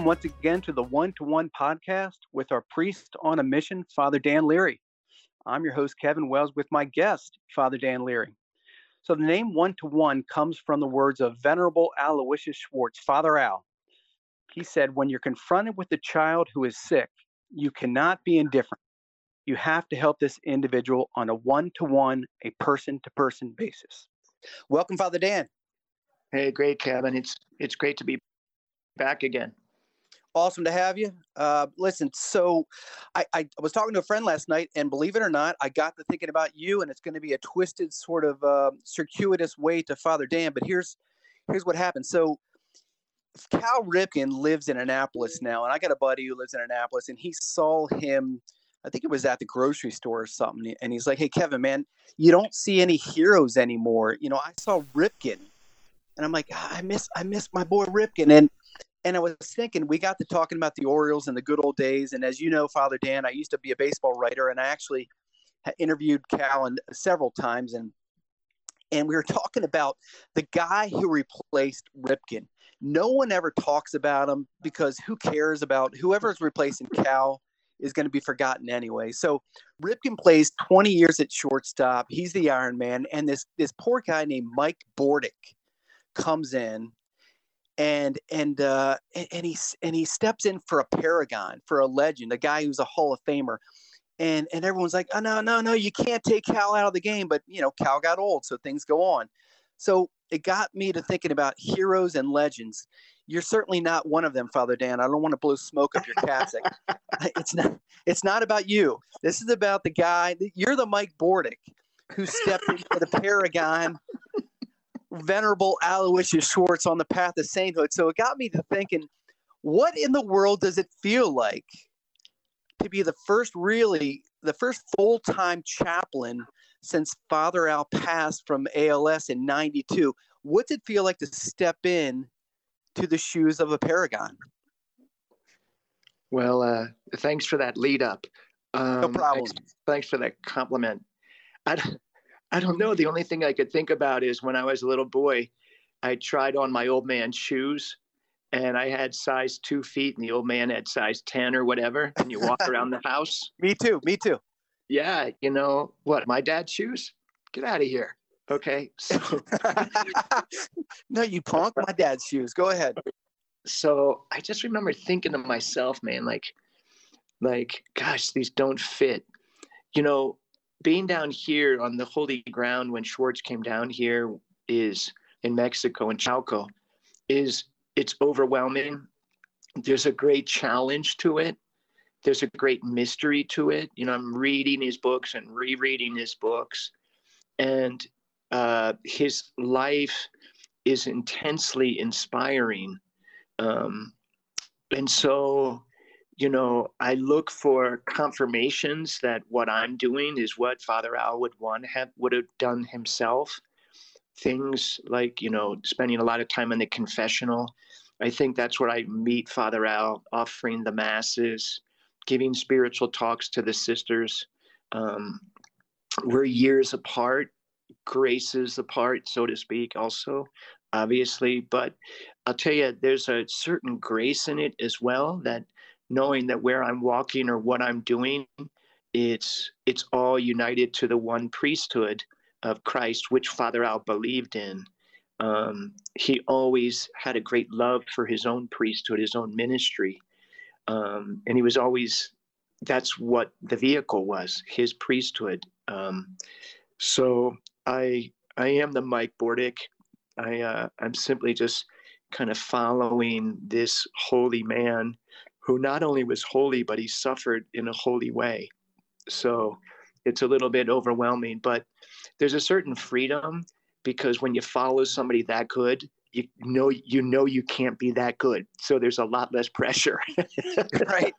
Welcome once again to the One to One podcast with our priest on a mission, Father Dan Leary. I'm your host, Kevin Wells, with my guest, Father Dan Leary. So, the name One to One comes from the words of Venerable Aloysius Schwartz, Father Al. He said, When you're confronted with a child who is sick, you cannot be indifferent. You have to help this individual on a one to one, a person to person basis. Welcome, Father Dan. Hey, great, Kevin. It's it's great to be back again. Awesome to have you. Uh, listen, so I, I, was talking to a friend last night, and believe it or not, I got to thinking about you, and it's going to be a twisted, sort of uh, circuitous way to Father Dan. But here's here's what happened. So Cal Ripken lives in Annapolis now, and I got a buddy who lives in Annapolis, and he saw him. I think it was at the grocery store or something, and he's like, "Hey, Kevin, man, you don't see any heroes anymore. You know, I saw Ripken, and I'm like, ah, I miss, I miss my boy Ripken, and and I was thinking, we got to talking about the Orioles and the good old days. And as you know, Father Dan, I used to be a baseball writer, and I actually interviewed Cal and uh, several times, and and we were talking about the guy who replaced Ripken. No one ever talks about him because who cares about whoever's replacing Cal is going to be forgotten anyway. So Ripken plays 20 years at shortstop. He's the Iron Man, and this this poor guy named Mike Bordick comes in and and uh, and he and he steps in for a paragon, for a legend, a guy who's a Hall of Famer, and and everyone's like, oh no no no, you can't take Cal out of the game, but you know Cal got old, so things go on. So it got me to thinking about heroes and legends. You're certainly not one of them, Father Dan. I don't want to blow smoke up your cassock. it's not. It's not about you. This is about the guy. You're the Mike Bordick who stepped into the paragon venerable Aloysius Schwartz on the path of sainthood. So it got me to thinking, what in the world does it feel like to be the first really the first full-time chaplain since Father Al passed from ALS in 92? What's it feel like to step in to the shoes of a paragon? Well, uh, thanks for that lead up. Um, no problem. Thanks, thanks for that compliment. I, I don't know. The only thing I could think about is when I was a little boy, I tried on my old man's shoes and I had size two feet and the old man had size 10 or whatever. And you walk around the house. Me too. Me too. Yeah. You know what? My dad's shoes? Get out of here. Okay. So, no, you punk my dad's shoes. Go ahead. So I just remember thinking to myself, man, like, like, gosh, these don't fit. You know, being down here on the holy ground when Schwartz came down here is in Mexico in Chalco is it's overwhelming. There's a great challenge to it. There's a great mystery to it. You know, I'm reading his books and rereading his books, and uh, his life is intensely inspiring. Um, and so you know, I look for confirmations that what I'm doing is what Father Al would want have would have done himself. Things like, you know, spending a lot of time in the confessional. I think that's where I meet Father Al, offering the masses, giving spiritual talks to the sisters. Um, we're years apart, graces apart, so to speak, also, obviously. But I'll tell you, there's a certain grace in it as well that knowing that where I'm walking or what I'm doing, it's it's all united to the one priesthood of Christ, which Father Al believed in. Um, he always had a great love for his own priesthood, his own ministry, um, and he was always that's what the vehicle was, his priesthood. Um, so I I am the Mike Bordick. I uh, I'm simply just kind of following this holy man who not only was holy, but he suffered in a holy way. So it's a little bit overwhelming, but there's a certain freedom because when you follow somebody that good, you know you know you can't be that good. So there's a lot less pressure. Right.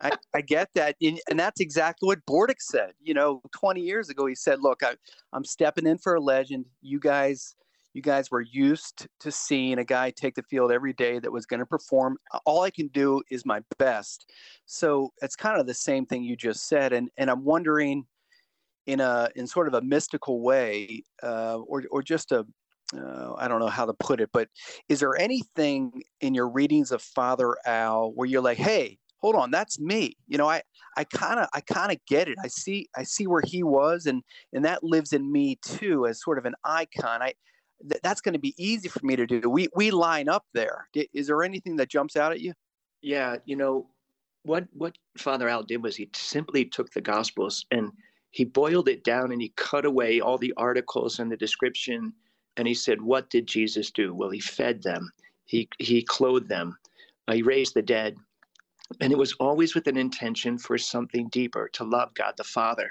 I, I, get that. And that's exactly what bordick said. You know 20 years ago he said look I, i'm stepping in for a legend. You guys you guys were used to seeing a guy take the field every day that was going to perform. All I can do is my best. So it's kind of the same thing you just said, and and I'm wondering, in a in sort of a mystical way, uh, or or just a uh, I don't know how to put it, but is there anything in your readings of Father Al where you're like, hey, hold on, that's me. You know, I I kind of I kind of get it. I see I see where he was, and and that lives in me too as sort of an icon. I th- that's going to be easy for me to do. We we line up there. Is there anything that jumps out at you? Yeah, you know, what what Father Al did was he simply took the Gospels and he boiled it down and he cut away all the articles and the description and he said, "What did Jesus do? Well, he fed them. He he clothed them. Uh, he raised the dead." And it was always with an intention for something deeper, to love God the Father.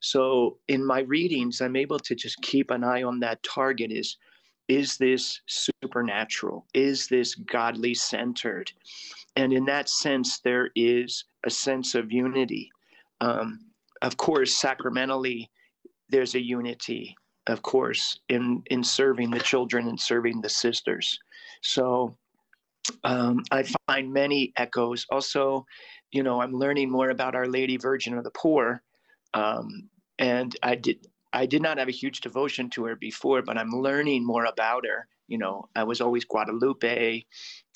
So in my readings, I'm able to just keep an eye on that target is is this supernatural? Is this godly centered? And in that sense, there is a sense of unity. Um, of course, sacramentally, there's a unity, of course, in, in serving the children and serving the sisters. So um, I find many echoes. Also, you know, I'm learning more about Our Lady Virgin of the Poor. Um, and I did I did not have a huge devotion to her before, but I'm learning more about her. You know, I was always Guadalupe,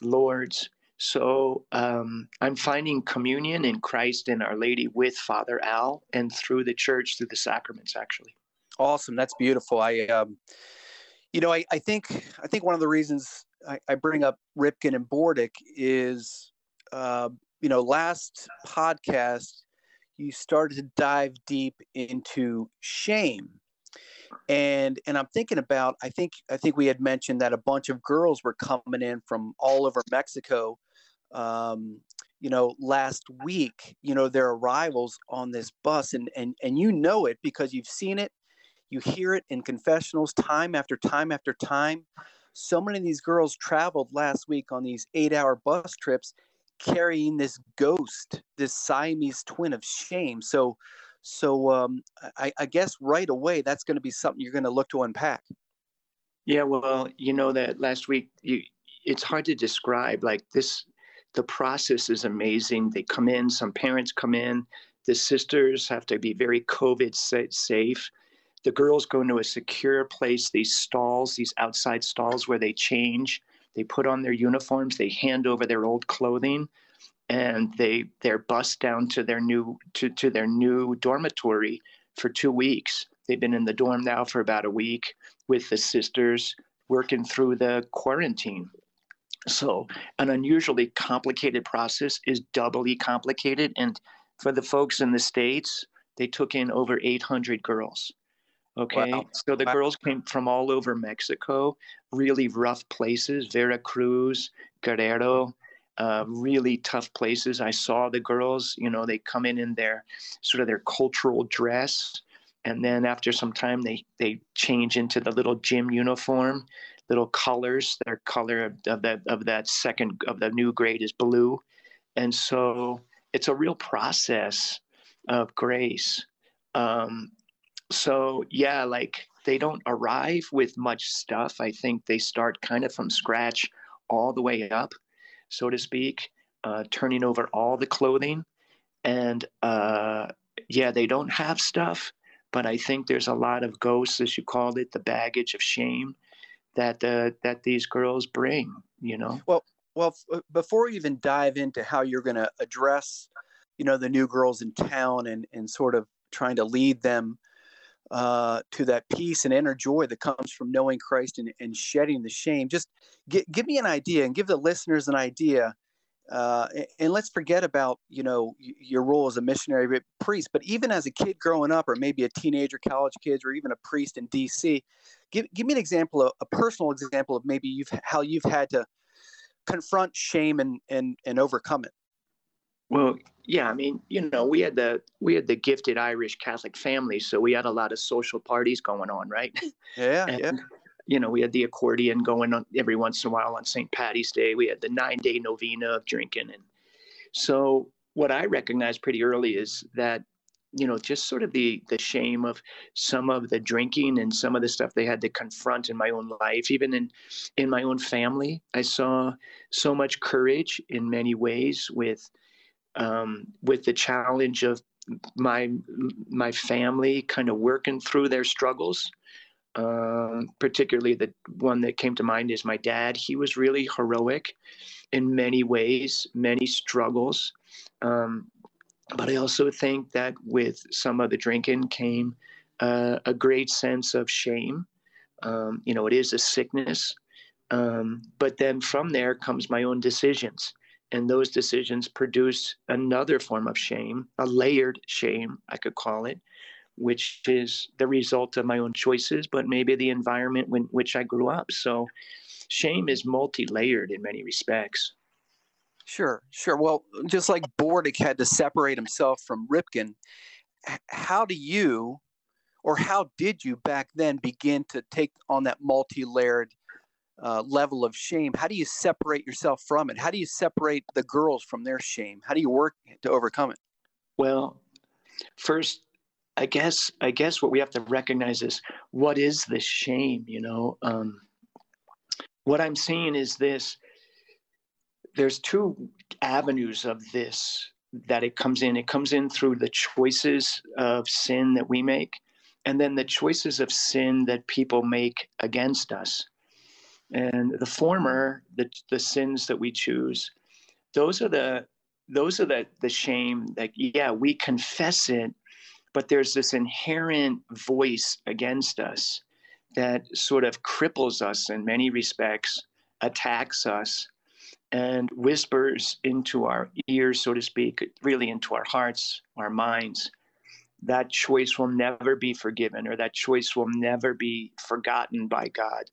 Lourdes. so um, I'm finding communion in Christ and Our Lady with Father Al and through the church, through the sacraments, actually. Awesome. That's beautiful. I, um, you know, I, I think I think one of the reasons I, I bring up Ripken and Bordick is, uh, you know, last podcast you started to dive deep into shame. And and i'm thinking about i think i think we had mentioned that a bunch of girls were coming in from all over mexico um, you know, last week, you know, their arrivals on this bus, and and and you know it because you've seen it, you hear it in confessionals time after time after time. So many of these girls traveled last week on these eight-hour bus trips, carrying this ghost, this Siamese twin of shame. So, so um, I, I guess right away that's going to be something you're going to look to unpack. Yeah, well, you know that last week you it's hard to describe like this the process is amazing. They come in, some parents come in, the sisters have to be very COVID safe. The girls go into a secure place, these stalls, these outside stalls where they change. They put on their uniforms, they hand over their old clothing, and they they're bussed down to their new to, to their new dormitory for two weeks. They've been in the dorm now for about a week with the sisters working through the quarantine. So, an unusually complicated process is doubly complicated. And for the folks in the States, they took in over 800 girls. Okay. Wow. So the wow. girls came from all over Mexico, really rough places, Veracruz, Guerrero, uh, really tough places. I saw the girls, you know, they come in in their sort of their cultural dress. And then after some time, they, they change into the little gym uniform little colors. Their color of, of that of that second of the new grade is blue, and so it's a real process of grace. Um, so yeah, like they don't arrive with much stuff. I think they start kind of from scratch all the way up, so to speak, uh, turning over all the clothing, and uh, yeah, they don't have stuff. But I think there's a lot of ghosts, as you called it, the baggage of shame that uh, that these girls bring. You know. Well, well, f- uh, before we even dive into how you're going to address, you know, the new girls in town and and sort of trying to lead them uh, to that peace and inner joy that comes from knowing Christ and, and shedding the shame. Just g- give me an idea and give the listeners an idea uh, and let's forget about you know your role as a missionary priest but even as a kid growing up or maybe a teenager college kids or even a priest in dc give, give me an example a, a personal example of maybe you've how you've had to confront shame and and and overcome it well yeah i mean you know we had the we had the gifted irish catholic family so we had a lot of social parties going on right yeah and, yeah you know, we had the accordion going on every once in a while on St. Patty's Day. We had the nine day novena of drinking. And so what I recognized pretty early is that, you know, just sort of the the shame of some of the drinking and some of the stuff they had to confront in my own life, even in in my own family. I saw so much courage in many ways with um, with the challenge of my my family kind of working through their struggles Um, particularly the one that came to mind is my dad. He was really heroic in many ways, many struggles. Um, but I also think that with some of the drinking came uh, a great sense of shame. Um, you know, it is a sickness. Um, but then from there comes my own decisions. And those decisions produce another form of shame, a layered shame, I could call it, which is the result of my own choices, but maybe the environment in which I grew up. So shame is multi layered in many respects. Sure, sure. Well, just like Bordick had to separate himself from Ripken, how do you, or how did you back then begin to take on that multi-layered uh, level of shame? How do you separate yourself from it? How do you separate the girls from their shame? How do you work to overcome it? Well, first, I guess I guess what we have to recognize is what is this shame? You know, um, what I'm seeing is this there's two avenues of this that it comes in. It comes in through the choices of sin that we make, and then the choices of sin that people make against us. And the former, the the sins that we choose, those are the those are the the shame that yeah we confess it, but there's this inherent voice against us that sort of cripples us in many respects, attacks us, and whispers into our ears, so to speak, really into our hearts, our minds, that choice will never be forgiven or that choice will never be forgotten by God.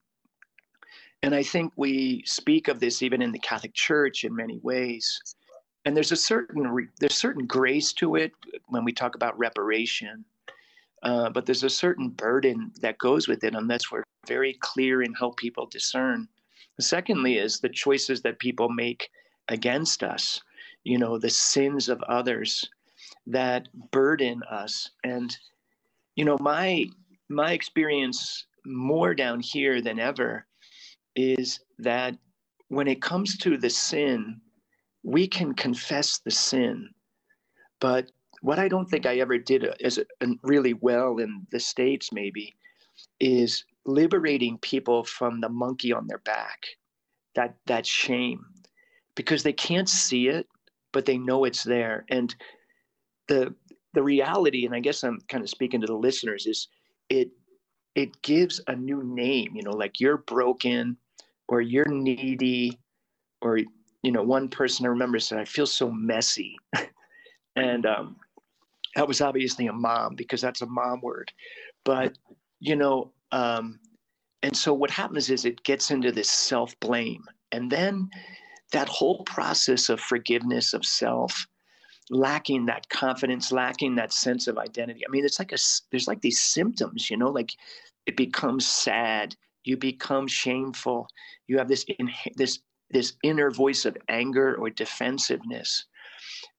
And I think we speak of this even in the Catholic Church in many ways. And there's a certain there's certain grace to it when we talk about reparation, uh, but there's a certain burden that goes with it unless we're very clear in how people discern Secondly, is the choices that people make against us, you know, the sins of others that burden us. And, you know, my my experience more down here than ever is that when it comes to the sin, we can confess the sin. But what I don't think I ever did as really well in the States, maybe, is liberating people from the monkey on their back, that that shame, because they can't see it, but they know it's there. And the the reality, and I guess I'm kind of speaking to the listeners, is it it gives a new name. You know, like you're broken, or you're needy, or you know, one person I remember said, "I feel so messy," and um, that was obviously a mom because that's a mom word, but you know um, and so what happens is it gets into this self blame. And then that whole process of forgiveness of self, lacking that confidence, lacking that sense of identity. I mean, it's like a, there's like these symptoms, you know, like it becomes sad, you become shameful, you have this, in, this, this inner voice of anger or defensiveness.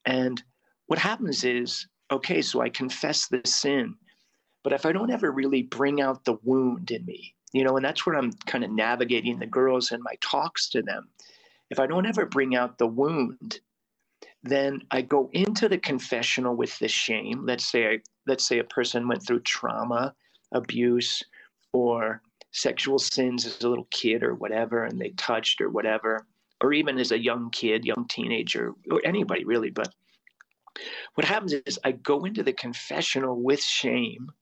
And what happens is, okay, so I confess the sin. But if I don't ever really bring out the wound in me, you know, and that's where I'm kind of navigating the girls in my talks to them. If I don't ever bring out the wound, then I go into the confessional with the shame. Let's say I, let's say a person went through trauma, abuse, or sexual sins as a little kid or whatever, and they touched or whatever, or even as a young kid, young teenager, or anybody really. But what happens is I go into the confessional with shame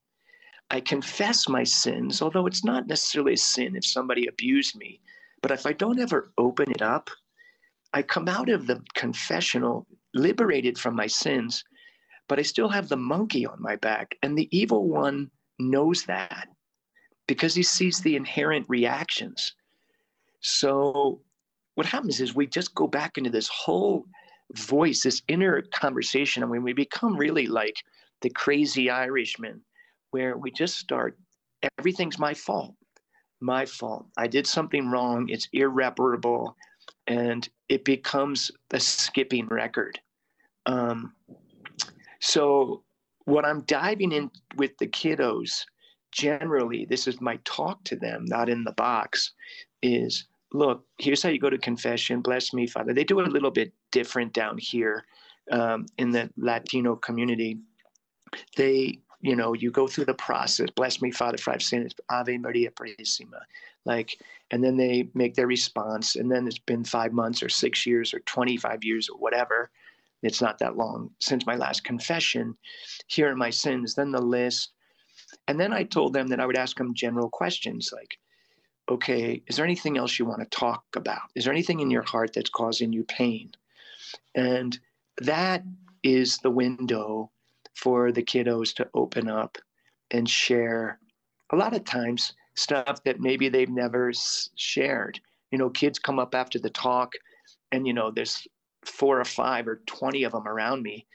I confess my sins, although it's not necessarily a sin if somebody abused me. But if I don't ever open it up, I come out of the confessional liberated from my sins, but I still have the monkey on my back. And the evil one knows that because he sees the inherent reactions. So what happens is we just go back into this whole voice, this inner conversation. and when we become really like the crazy Irishman where we just start everything's my fault my fault i did something wrong it's irreparable and it becomes a skipping record um, so what i'm diving in with the kiddos generally this is my talk to them not in the box is look here's how you go to confession bless me father they do it a little bit different down here um, in the latino community they you know, you go through the process. Bless me, Father, for I've sinned. Ave Maria Purísima. Like, and then they make their response. And then it's been five months or six years or 25 years or whatever. It's not that long since my last confession. Here are my sins. Then the list. And then I told them that I would ask them general questions like, okay, is there anything else you want to talk about? Is there anything in your heart that's causing you pain? And that is the window for the kiddos to open up and share a lot of times stuff that maybe they've never shared. You know, kids come up after the talk and, you know, there's four or five or 20 of them around me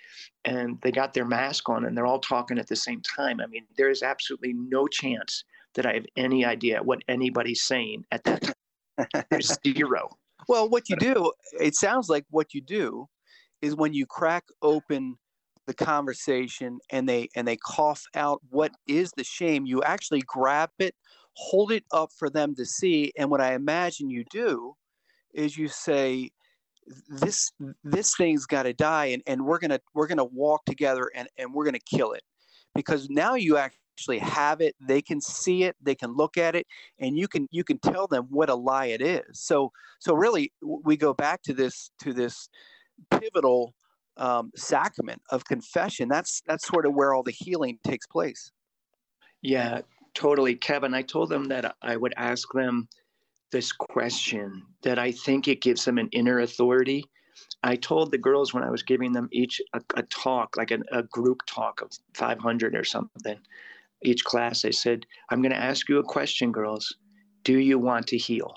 and they got their mask on and they're all talking at the same time. I mean, there is absolutely no chance that I have any idea what anybody's saying at that time. There's zero. Well, what you uh, do, it sounds like what you do is when you crack open the conversation and they and they cough out what is the shame you actually grab it hold it up for them to see and what i imagine you do is you say this this thing's got to die and, and we're gonna we're gonna walk together and, and we're gonna kill it because now you actually have it they can see it they can look at it and you can you can tell them what a lie it is so so really we go back to this to this pivotal um, sacrament of confession. That's that's sort of where all the healing takes place. Yeah, totally, Kevin. I told them that I would ask them this question that I think it gives them an inner authority. I told the girls when I was giving them each a, a talk, like a, a group talk of 500 or something, each class, I said, I'm going to ask you a question, girls. Do you want to heal?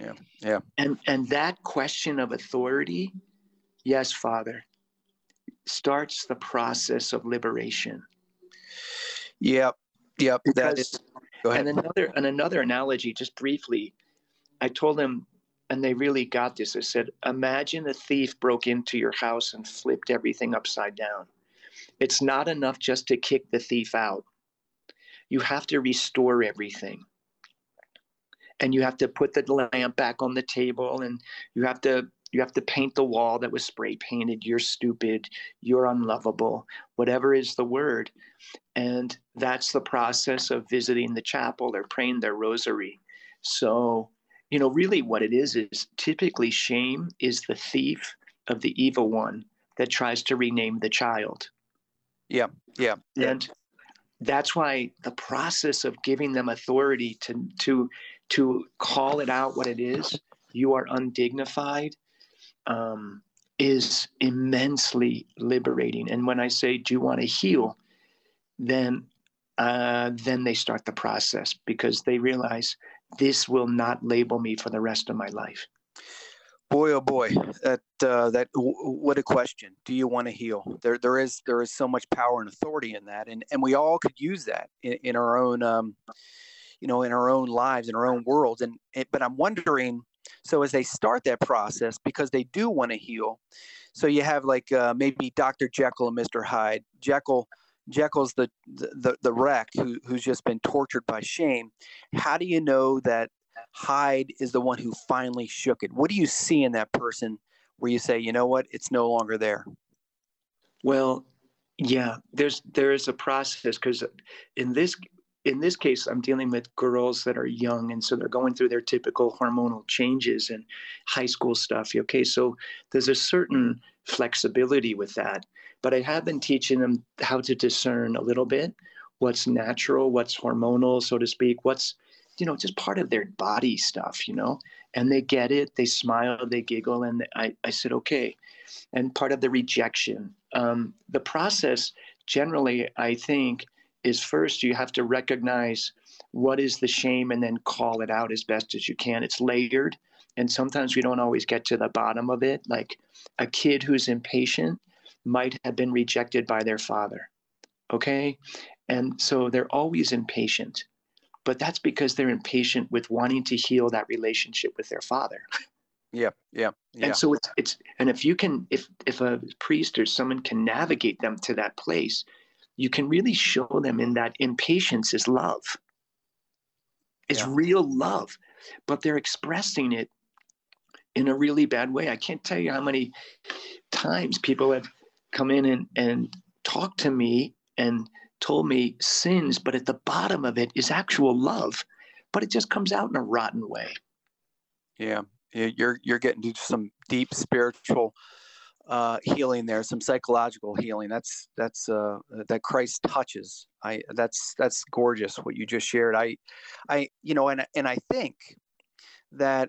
Yeah, yeah. And and that question of authority Yes, Father. Starts the process of liberation. Yep. Yep. Because, that is. And another and another analogy, just briefly, I told them, and they really got this. I said, imagine a thief broke into your house and flipped everything upside down. It's not enough just to kick the thief out. You have to restore everything and you have to put the lamp back on the table and you have to you have to paint the wall that was spray painted. You're stupid. You're unlovable. Whatever is the word. And that's the process of visiting the chapel or praying their rosary. So, you know, really what it is is typically shame is the thief of the evil one that tries to rename the child. Yeah. Yeah. And that's why the process of giving them authority to to to call it out what it is you are undignified um, is immensely liberating. And when I say, "Do you want to heal?" then uh, then they start the process because they realize this will not label me for the rest of my life. Boy, oh boy, that uh, that w- what a question. Do you want to heal? There, there is there is so much power and authority in that, and and we all could use that in, in our own, um, you know, in our own lives, in our own worlds. And it, but I'm wondering so as they start that process, because they do want to heal, so you have like uh, maybe Dr. Jekyll and Mr. Hyde. Jekyll, Jekyll's the the the wreck who who's just been tortured by shame. How do you know that Hyde is the one who finally shook it? What do you see in that person where you say, you know what, it's no longer there? Well, yeah, there's there is a process because in this in this case, I'm dealing with girls that are young, and so they're going through their typical hormonal changes and high school stuff. Okay, so there's a certain flexibility with that, but I have been teaching them how to discern a little bit what's natural, what's hormonal, so to speak, what's you know just part of their body stuff, you know, and they get it, they smile, they giggle, and I, I said okay, and part of the rejection, um, the process generally, I think is first you have to recognize what is the shame and then call it out as best as you can. It's layered. And sometimes we don't always get to the bottom of it. Like a kid who's impatient might have been rejected by their father. Okay. And so they're always impatient. But that's because they're impatient with wanting to heal that relationship with their father. Yeah, yeah, yeah. And so it's it's and if you can if if a priest or someone can navigate them to that place, you can really show them in that impatience is love. It's yeah. real love, but they're expressing it in a really bad way. I can't tell you how many times people have come in and, and talked to me and told me sins, but at the bottom of it is actual love, but it just comes out in a rotten way. Yeah, you're you're getting to some deep spiritual uh, healing there, some psychological healing. That's that's uh, that Christ touches. I that's that's gorgeous what you just shared. I, I you know, and and I think that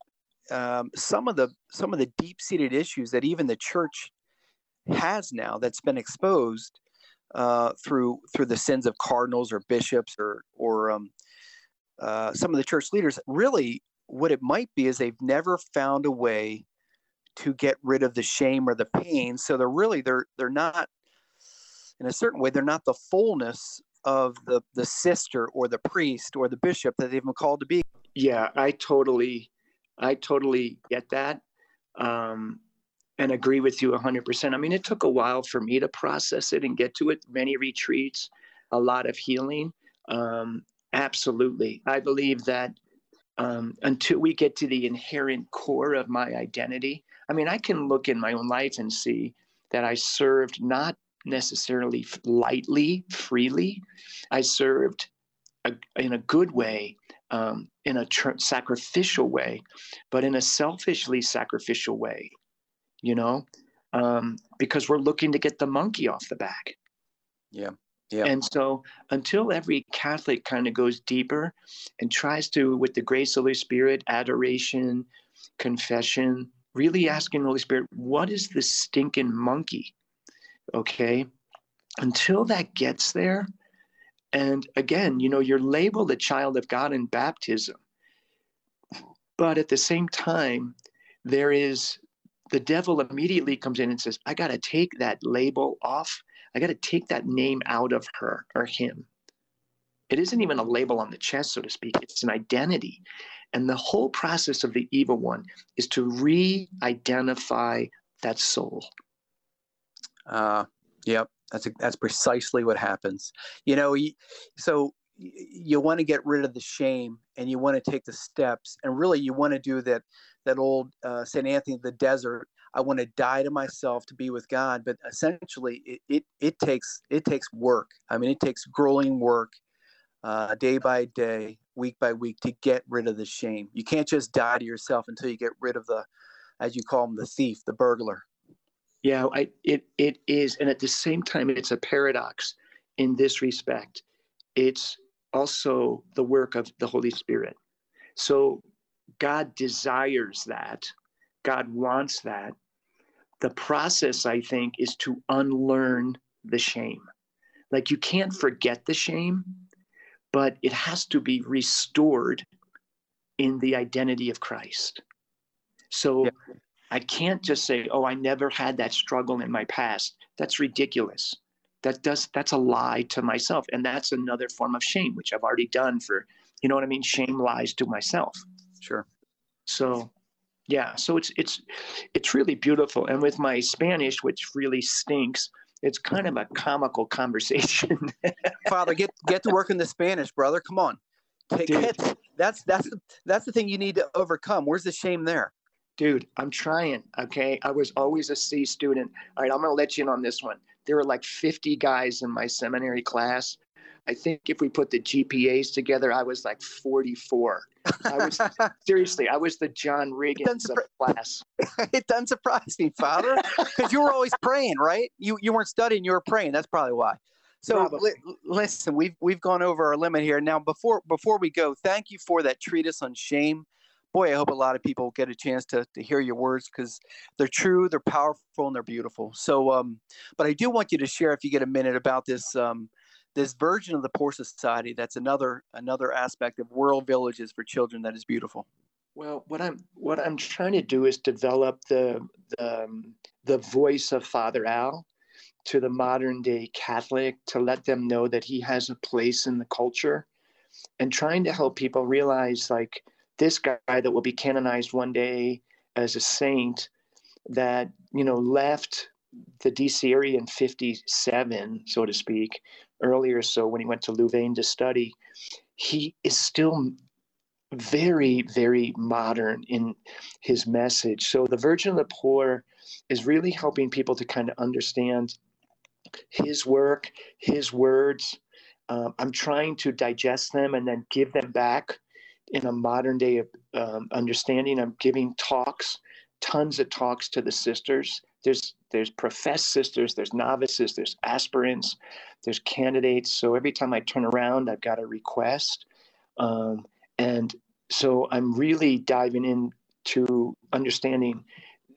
um, some of the some of the deep seated issues that even the church has now that's been exposed uh, through through the sins of cardinals or bishops or or um, uh, some of the church leaders really what it might be is they've never found a way to get rid of the shame or the pain. So they're really they're they're not in a certain way they're not the fullness of the the sister or the priest or the bishop that they've been called to be. Yeah i totally i totally get that um and agree with you 100% i mean it took a while for me to process it and get to it. Many retreats a lot of healing. Um absolutely. I believe that um, until we get to the inherent core of my identity. I mean, I can look in my own life and see that I served not necessarily lightly, freely. I served a, in a good way, um, in a tr- sacrificial way, but in a selfishly sacrificial way, you know, um, because we're looking to get the monkey off the back. Yeah. Yeah. And so until every Catholic kind of goes deeper and tries to, with the grace of the Spirit, adoration, confession, really asking the Holy Spirit, what is this stinking monkey? Okay. Until that gets there, and again, you know, you're labeled a child of God in baptism. But at the same time, there is the devil immediately comes in and says, I got to take that label off I got to take that name out of her or him. It isn't even a label on the chest, so to speak, it's an identity. And the whole process of the evil one is to re identify that soul. Uh, yep, that's, that's precisely what happens. You know, so you want to get rid of the shame and you want to take the steps and really you want to do that that old uh, st anthony of the desert I want to die to myself to be with God. But essentially, it, it, it takes it takes work. I mean, it takes grueling work, uh, day by day, week by week, to get rid of the shame. You can't just die to yourself until you get rid of the, as you call him, the thief, the burglar. Yeah, I, it it is, and at the same time, it's a paradox in this respect. It's also the work of the Holy Spirit. So God desires that. God wants that the process i think is to unlearn the shame like you can't forget the shame but it has to be restored in the identity of christ. So yeah. i can't just say oh i never had that struggle in my past. That's ridiculous. That does that's a lie to myself and that's another form of shame which i've already done for you know what i mean? Shame lies to myself. Sure. So yeah so it's it's it's really beautiful. And with my spanish which really stinks it's kind of a comical conversation. Father get get to work in the spanish brother. Come on. Take, get, that's that's that's the thing you need to overcome. Where's the shame there? Dude i'm trying okay? I was always a c student. All right i'm gonna let you in on this one. There were like 50 guys in my seminary class I think if we put the GPAs together, I was like 44. I was seriously, I was the John Riggins of class. it doesn't surprise me, Father, because you were always praying, right? You you weren't studying, you were praying. That's probably why. So li- listen, we've we've gone over our limit here. Now, before before we go, thank you for that treatise on shame. Boy, I hope a lot of people get a chance to, to hear your words because they're true, they're powerful, and they're beautiful. So, um, but I do want you to share, if you get a minute, about this um, this Virgin of the poor society that's another another aspect of world villages for children that is beautiful. Well what i'm what i'm trying to do is develop the the, um, the voice of father al to the modern day catholic to let them know that he has a place in the culture and trying to help people realize like this guy that will be canonized one day as a saint that you know left the DC area in 57, so to speak, earlier so when he went to Louvain to study, he is still very, very modern in his message. So the Virgin of the Poor is really helping people to kind of understand his work, his words. Um, I'm trying to digest them and then give them back in a modern day um, understanding. I'm giving talks, tons of talks to the sisters. There's there's professed sisters, there's novices, there's aspirants, there's candidates. So every time I turn around, I've got a request, um, and so I'm really diving into understanding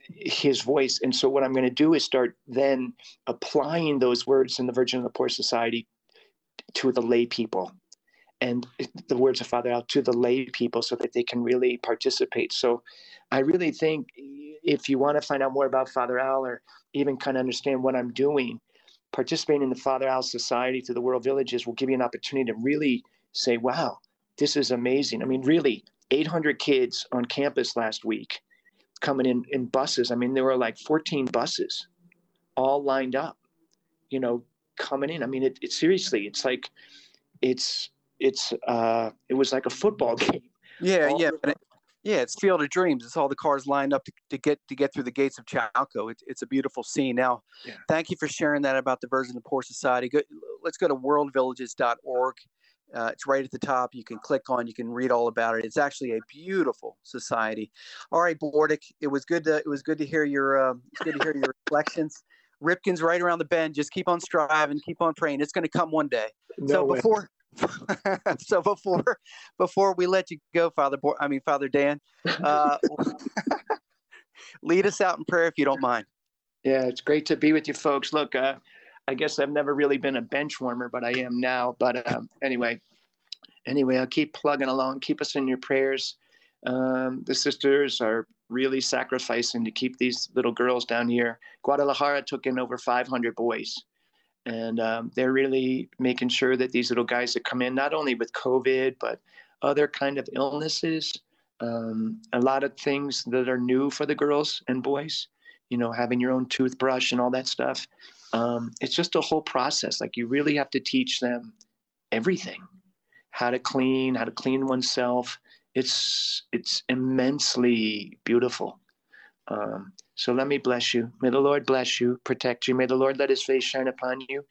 his voice. And so what I'm going to do is start then applying those words in the Virgin of the Poor Society to the lay people and the words of Father Al to the lay people so that they can really participate. So I really think if you want to find out more about Father Al or even kind of understand what I'm doing, participating in the Father Al Society through the World Villages will give you an opportunity to really say, wow, this is amazing. I mean, really, 800 kids on campus last week coming in in buses. I mean, there were like 14 buses all lined up, you know, coming in. I mean, it, it seriously, it's like, it's, it's, uh, it was like a football game. Yeah. All yeah. It, yeah. It's field of dreams. It's all the cars lined up to, to get, to get through the gates of Chalco. It, it's a beautiful scene. Now, yeah. thank you for sharing that about the Virgin of Poor Society. Go, let's go to worldvillages.org uh, it's right at the top. You can click on. You can read all about it. It's actually a beautiful society. All right, Bordick, it was good to it was good to hear your uh, it's good to hear your reflections. Ripken's right around the bend. Just keep on striving, keep on praying. It's going to come one day. No so way. before, so before before we let you go, Father, Bo- I mean Father Dan, uh, lead us out in prayer if you don't mind. Yeah, it's great to be with you, folks. Look, uh, I guess I've never really been a bench warmer, but I am now. But um, anyway, anyway, I'll keep plugging along. Keep us in your prayers. Um, the sisters are really sacrificing to keep these little girls down here. Guadalajara took in over 500 boys, and um, they're really making sure that these little guys that come in, not only with COVID but other kind of illnesses, um, a lot of things that are new for the girls and boys. You know, having your own toothbrush and all that stuff um, it's just a whole process. Like you really have to teach them everything, how to clean, how to clean oneself. It's it's immensely beautiful. Um, so let me bless you. May the Lord bless you, protect you. May the Lord let His face shine upon you,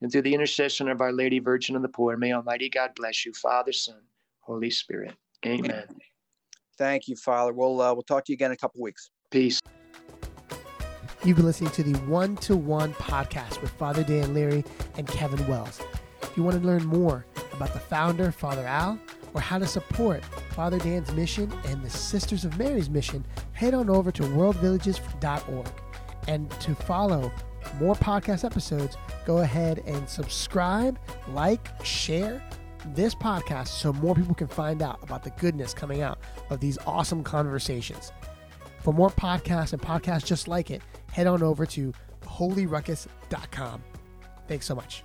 and through the intercession of Our Lady Virgin of the Poor, may Almighty God bless you, Father, Son, Holy Spirit. Amen. Thank you, Father. We'll uh, we'll talk to you again in a couple weeks. Peace. You've been listening to the One to One podcast with Father Dan Leary and Kevin Wells. If you want to learn more about the founder, Father Al, or how to support Father Dan's mission and the Sisters of Mary's mission, head on over to worldvillages.org. And to follow more podcast episodes, go ahead and subscribe, like, share this podcast so more people can find out about the goodness coming out of these awesome conversations. For more podcasts and podcasts just like it, head on over to holyruckus.com. Thanks so much.